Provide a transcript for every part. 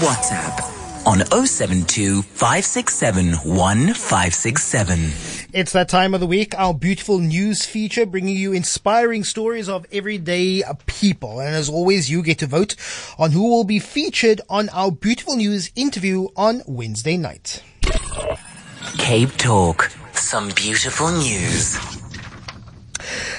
WhatsApp on 072 It's that time of the week, our beautiful news feature bringing you inspiring stories of everyday people. And as always, you get to vote on who will be featured on our beautiful news interview on Wednesday night. Cape Talk. Some beautiful news.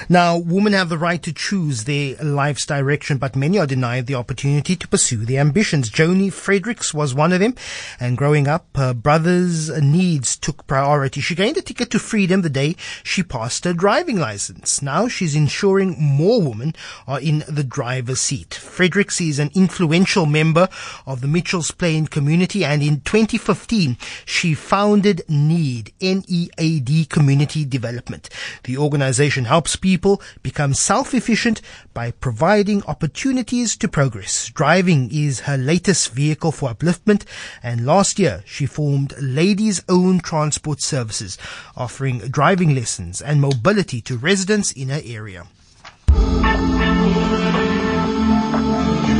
Now, women have the right to choose their life's direction, but many are denied the opportunity to pursue their ambitions. Joni Fredericks was one of them, and growing up, her brother's needs took priority. She gained a ticket to freedom the day she passed her driving license. Now she's ensuring more women are in the driver's seat. Fredericks is an influential member of the Mitchell's Plain community, and in 2015, she founded NEAD, N-E-A-D Community Development. The organization people people become self-efficient by providing opportunities to progress. Driving is her latest vehicle for upliftment and last year she formed Ladies Own Transport Services, offering driving lessons and mobility to residents in her area.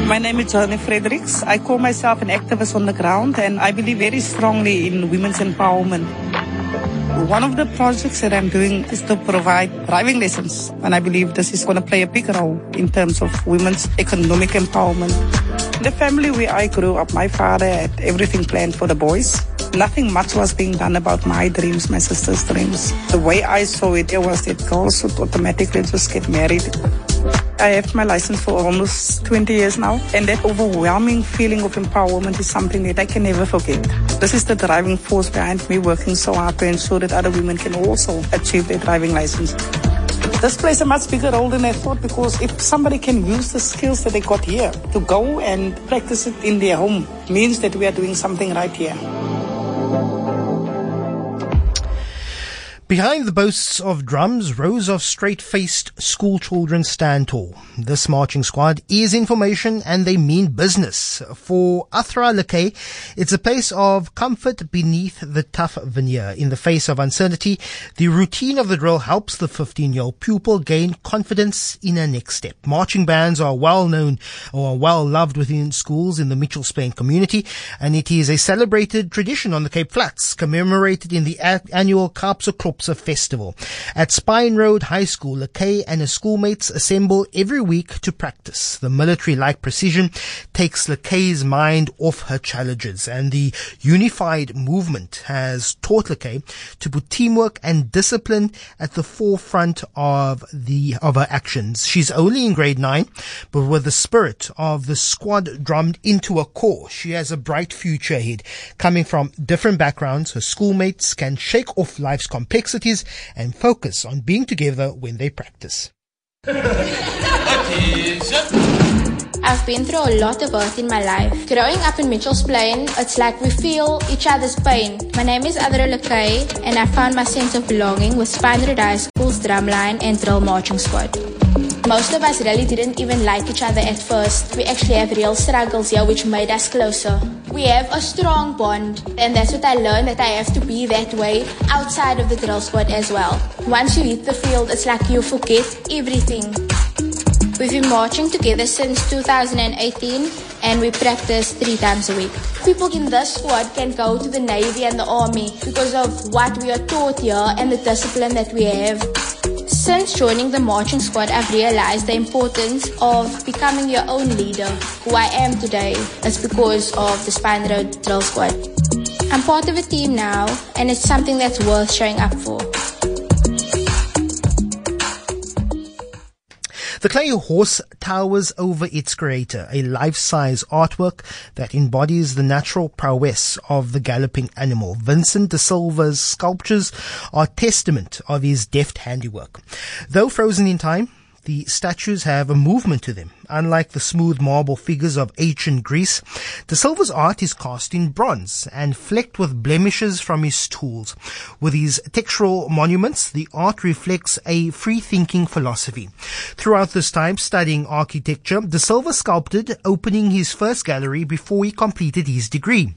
My name is Johnny Fredericks. I call myself an activist on the ground and I believe very strongly in women's empowerment. One of the projects that I'm doing is to provide driving lessons, and I believe this is going to play a big role in terms of women's economic empowerment. The family where I grew up, my father had everything planned for the boys. Nothing much was being done about my dreams, my sister's dreams. The way I saw it, it was that girls would automatically just get married I have my license for almost 20 years now, and that overwhelming feeling of empowerment is something that I can never forget. This is the driving force behind me working so hard to ensure that other women can also achieve their driving license. This plays a much bigger role than I thought because if somebody can use the skills that they got here to go and practice it in their home, means that we are doing something right here. Behind the boasts of drums, rows of straight-faced school children stand tall. This marching squad is information and they mean business. For Athra Lakay, it's a place of comfort beneath the tough veneer. In the face of uncertainty, the routine of the drill helps the 15-year-old pupil gain confidence in her next step. Marching bands are well known or well loved within schools in the Mitchells Plain community, and it is a celebrated tradition on the Cape Flats, commemorated in the a- annual Kaapse Klopse Festival. At Spine Road High School, Lakay and her schoolmates assemble every week to practice. The military-like precision takes Lakay's mind off her challenges, and the unified movement has taught Lakay to put teamwork and discipline at the forefront of the of her actions. She's only in grade nine, but with the spirit of the squad drummed into her core, she has a bright future ahead. Coming from different backgrounds, her schoolmates can shake off life's complexities and focus on being together when they practice. I've been through a lot of hurt in my life. Growing up in Mitchell's Plain, it's like we feel each other's pain. My name is Adra Lakay, and I found my sense of belonging with Spine Road High School's drumline and drill marching squad. Most of us really didn't even like each other at first. We actually have real struggles here which made us closer. We have a strong bond, and that's what I learned that I have to be that way outside of the drill squad as well. Once you hit the field, it's like you forget everything. We've been marching together since 2018 and we practice three times a week. People in this squad can go to the Navy and the Army because of what we are taught here and the discipline that we have. Since joining the marching squad, I've realized the importance of becoming your own leader. Who I am today is because of the Spine Road Drill Squad. I'm part of a team now and it's something that's worth showing up for. The clay horse towers over its creator, a life-size artwork that embodies the natural prowess of the galloping animal. Vincent de Silva's sculptures are testament of his deft handiwork. Though frozen in time, the statues have a movement to them. Unlike the smooth marble figures of ancient Greece, De Silva's art is cast in bronze and flecked with blemishes from his tools. With his textural monuments, the art reflects a free-thinking philosophy. Throughout this time, studying architecture, De Silva sculpted, opening his first gallery before he completed his degree.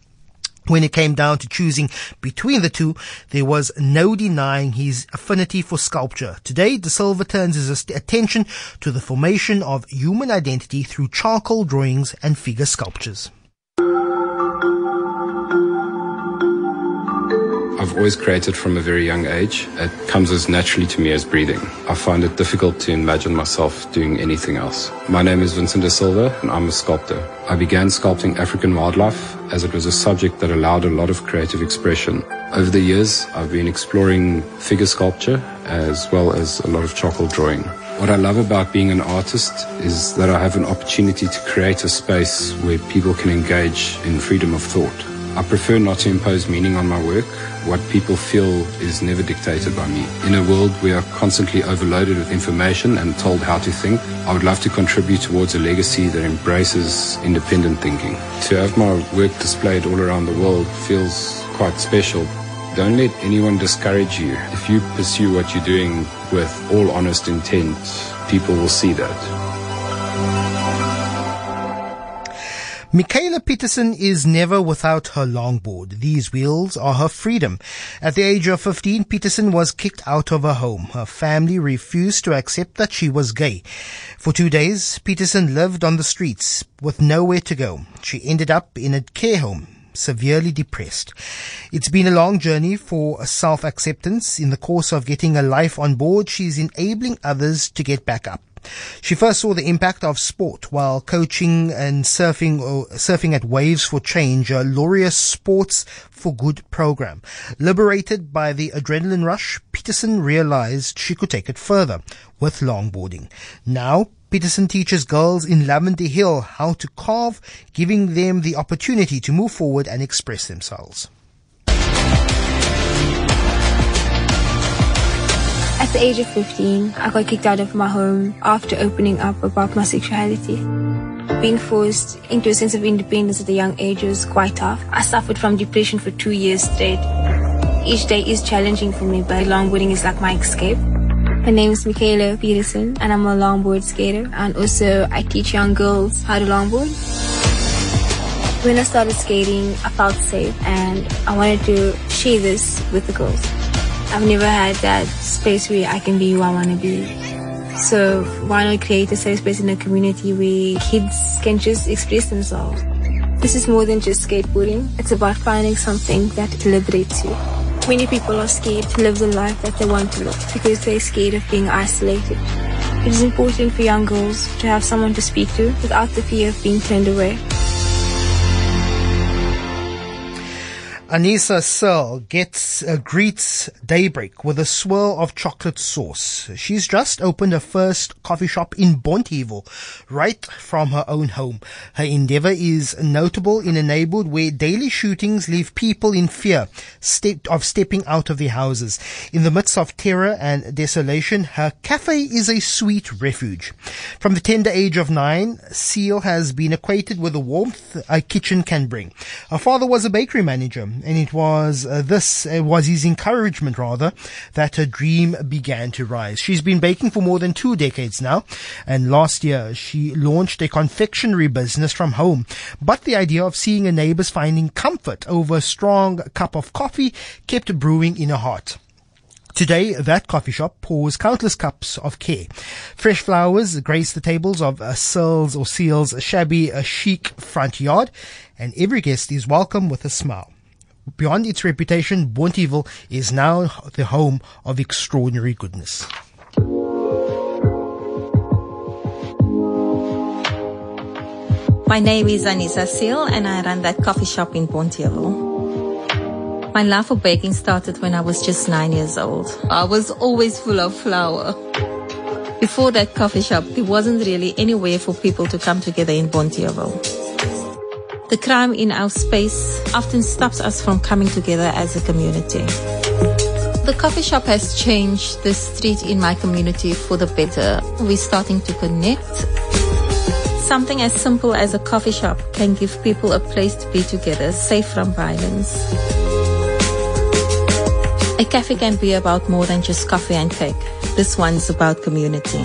When it came down to choosing between the two, there was no denying his affinity for sculpture. Today, De Silva turns his attention to the formation of human identity through charcoal drawings and figure sculptures. I've always created from a very young age. It comes as naturally to me as breathing. I find it difficult to imagine myself doing anything else. My name is Vincent De Silva and I'm a sculptor. I began sculpting African wildlife as it was a subject that allowed a lot of creative expression. Over the years, I've been exploring figure sculpture as well as a lot of charcoal drawing. What I love about being an artist is that I have an opportunity to create a space where people can engage in freedom of thought. I prefer not to impose meaning on my work. What people feel is never dictated by me. In a world we are constantly overloaded with information and told how to think, I would love to contribute towards a legacy that embraces independent thinking. To have my work displayed all around the world feels quite special. Don't let anyone discourage you. If you pursue what you're doing with all honest intent, people will see that. Michaela Peterson is never without her longboard. These wheels are her freedom. At the age of 15, Peterson was kicked out of her home. Her family refused to accept that she was gay. For two days, Peterson lived on the streets with nowhere to go. She ended up in a care home severely depressed. It's been a long journey for self-acceptance. In the course of getting a life on board, she's enabling others to get back up. She first saw the impact of sport while coaching and surfing or surfing at Waves for Change, a Laureus Sports for Good program. Liberated by the adrenaline rush, Peterson realized she could take it further with longboarding. Now, Peterson teaches girls in Lavender Hill how to carve, giving them the opportunity to move forward and express themselves. At the age of 15, I got kicked out of my home after opening up about my sexuality. Being forced into a sense of independence at a young age was quite tough. I suffered from depression for two years straight. Each day is challenging for me, but longboarding is like my escape. My name is Michaela Peterson, and I'm a longboard skater, and also I teach young girls how to longboard. When I started skating, I felt safe, and I wanted to share this with the girls. I've never had that space where I can be who I want to be. So why not create a safe space in a community where kids can just express themselves? This is more than just skateboarding. It's about finding something that liberates you. Many people are scared to live the life that they want to live because they're scared of being isolated. It is important for young girls to have someone to speak to without the fear of being turned away. Anissa Searle gets uh, greets daybreak with a swirl of chocolate sauce. She's just opened her first coffee shop in Bonteheuwel, right from her own home. Her endeavor is notable in a neighborhood where daily shootings leave people in fear of stepping out of their houses. In the midst of terror and desolation, her cafe is a sweet refuge. From the tender age of nine, Seal has been acquainted with the warmth a kitchen can bring. Her father was a bakery manager and it was uh, this uh, was his encouragement rather that her dream began to rise. She's been baking for more than two decades now, and last year she launched a confectionery business from home. But the idea of seeing her neighbors finding comfort over a strong cup of coffee kept brewing in her heart. Today, that coffee shop pours countless cups of care. Fresh flowers grace the tables of uh, Searle's or Seal's shabby, uh, chic front yard, and every guest is welcome with a smile. Beyond its reputation, Bonteheuwel is now the home of extraordinary goodness. My name is Anissa Seal and I run that coffee shop in Bonteheuwel. My love for baking started when I was just nine years old. I was always full of flour. Before that coffee shop, there wasn't really anywhere for people to come together in Bonteheuwel. The crime in our space often stops us from coming together as a community. The coffee shop has changed the street in my community for the better. We're starting to connect. Something as simple as a coffee shop can give people a place to be together, safe from violence. A cafe can be about more than just coffee and cake. This one's about community.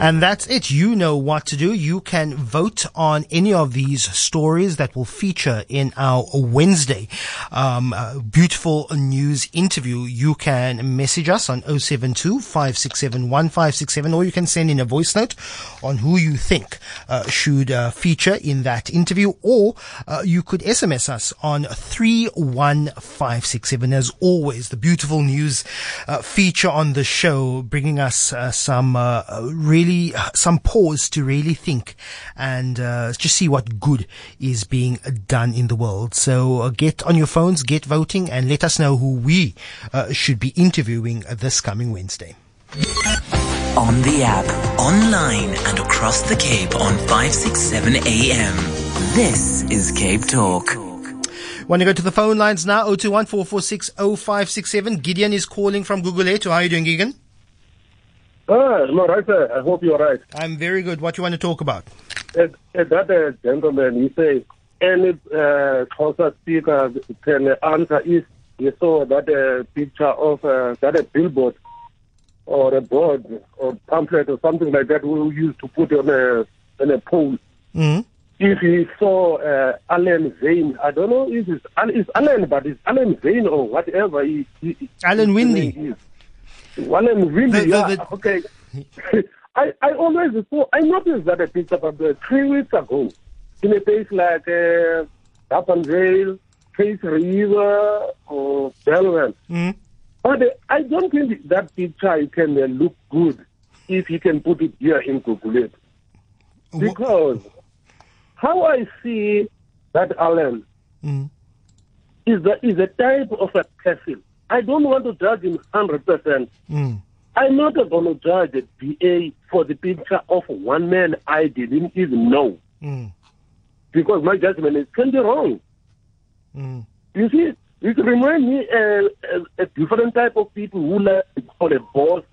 And that's it. You know what to do. You can vote on any of these stories that will feature in our Wednesday um, uh, beautiful news interview. You can message us on 072 567 1567 or you can send in a voice note on who you think uh, should uh, feature in that interview or uh, you could SMS us on 31567. As always, the beautiful news uh, feature on the show bringing us uh, some really really uh, some pause to really think and uh, just see what good is being done in the world. So uh, get on your phones, get voting, and let us know who we uh, should be interviewing this coming Wednesday. On the app, online, and across the Cape on 567 AM. This is Cape Talk. Want to go to the phone lines now? 021 446 Gideon is calling from Gugulethu. How are you doing, Gideon? Ah, no, right, sir. I hope you're right. I'm very good. What do you want to talk about? That uh, gentleman, he said, any uh, Xhosa speaker can answer if you saw that uh, picture of uh, that a billboard or a board or pamphlet or something like that we used to put on a on a pole. Mm-hmm. If he saw uh, Alan Zane, I don't know if it's, it's Alan, but it's Alan Zane or whatever. He, he, Alan Winde. One and really, the, the, yeah, okay. I, I always saw, I noticed that a picture about uh, three weeks ago in a place like uh, Rail, Case River, or Bellman. Mm. But uh, I don't think that picture can uh, look good if you can put it here in Google Because how I see that Alan mm. is, the, is a type of a person I don't want to judge him 100%. Mm. I'm not going to judge a BA for the picture of one man I didn't even know. Mm. Because my judgment is can be wrong. Mm. You see, it reminds me uh, a, a different type of people who like to call a boss.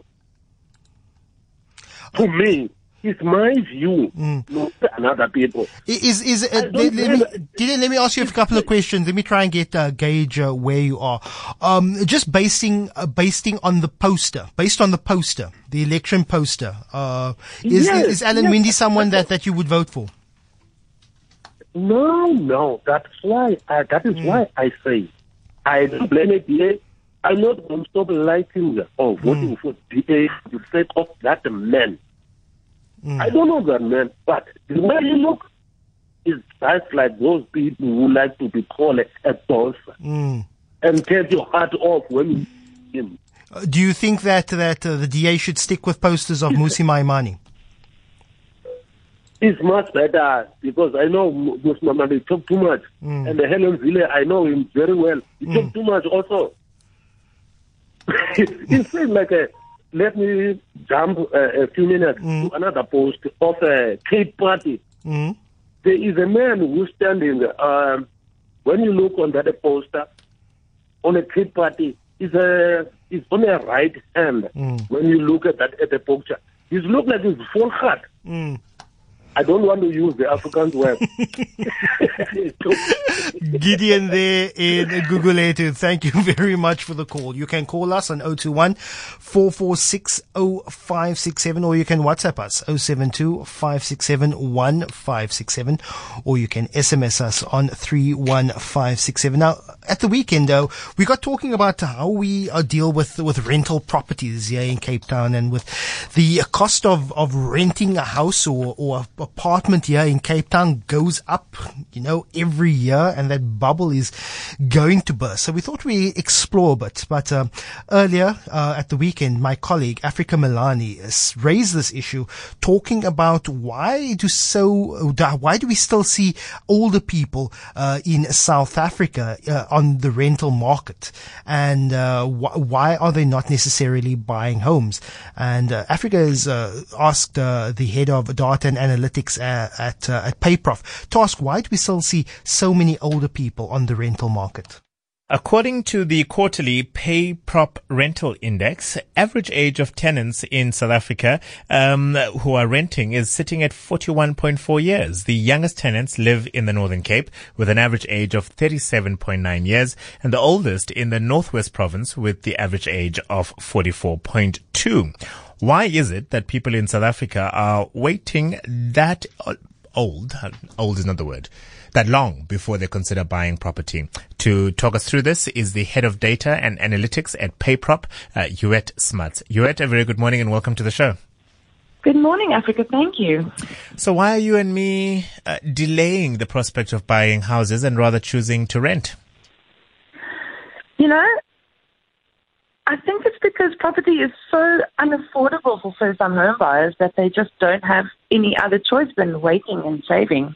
To me, it's my view, mm. not another people. Is is uh, let, let, me Dylan, let me ask you a couple of questions. Let me try and get uh, gauge uh, where you are. Um, just basing uh, basing on the poster, based on the poster, the election poster. Uh, is, yes, is Alan yes. Winde someone that, that you would vote for? No, no. That's why. Uh, that is mm. why I say I don't blame APA. I'm not going to stop liking or voting mm. for DA to sake of that man. Mm. I don't know that man, but the way you look is just like those people who like to be called a, a mm. and take your heart off when you see him. Uh, do you think that that uh, the DA should stick with posters of Mmusi Maimane? It's much better because I know Mmusi Maimane talk too much, mm. and the Helen Zille I know him very well. He talk too much also. it seems like a let me jump uh, a few minutes mm. to another post of a Cape Party. Mm. There is a man who's standing. Um, when you look on that poster on a Cape Party, is a is on a right hand. Mm. When you look at that at the picture, he's look like he's full heart. Mm. I don't want to use the Afrikaans word. Gideon there in Gugulethu. Thank you very much for the call. You can call us on 021 446 0567 or you can WhatsApp us 072 567 1567 or you can SMS us on 31567. Now, at the weekend though, we got talking about how we uh, deal with, with rental properties here in Cape Town and with the cost of, of renting a house or, or a apartment here in Cape Town goes up, you know, every year and that bubble is going to burst. So we thought we explore a bit. But uh, earlier uh, at the weekend, my colleague Africa Melane raised this issue talking about why do so, why do we still see older people uh, in South Africa uh, on the rental market and uh, wh- why are they not necessarily buying homes? And uh, Africa has asked the head of data and analytics uh, at uh, at PayProp to ask why do we still see so many older people on the rental market? According to the quarterly Payprop Rental Index, average age of tenants in South Africa um, who are renting is sitting at 41.4 years. The youngest tenants live in the Northern Cape with an average age of 37.9 years, and the oldest in the Northwest Province with the average age of 44.2. Why is it that people in South Africa are waiting that old, old is not the word, that long before they consider buying property? To talk us through this is the head of data and analytics at PayProp, uh, Smuts. Johette, a very good morning and welcome to the show. Good morning, Africa. Thank you. So, why are you and me uh, delaying the prospect of buying houses and rather choosing to rent? You know, I think it's because property is so unaffordable for first time home buyers that they just don't have any other choice than waiting and saving.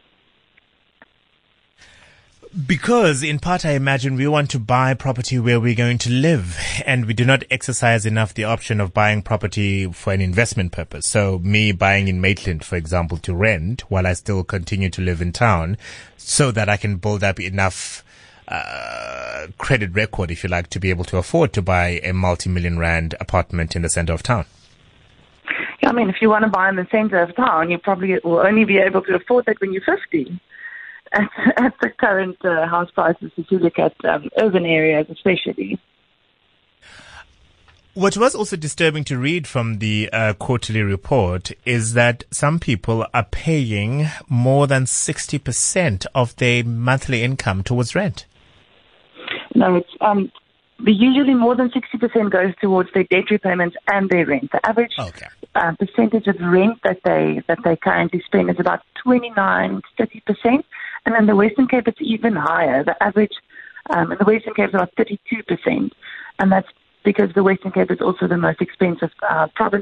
Because in part, I imagine we want to buy property where we're going to live and we do not exercise enough the option of buying property for an investment purpose. So me buying in Maitland, for example, to rent while I still continue to live in town so that I can build up enough uh, credit record, if you like, to be able to afford to buy a multi-million rand apartment in the center of town. Yeah, I mean, if you want to buy in the center of town, you probably will only be able to afford that when you're 50 at, at the current uh, house prices if you look at um, urban areas especially. What was also disturbing to read from the uh, quarterly report is that some people are paying more than 60% of their monthly income towards rent. No, it's um, usually more than 60% goes towards their debt repayments and their rent. The average okay. uh, percentage of rent that they that they currently spend is about 29, 30%. And in the Western Cape, it's even higher. The average um, in the Western Cape is about 32%. And that's because the Western Cape is also the most expensive uh, province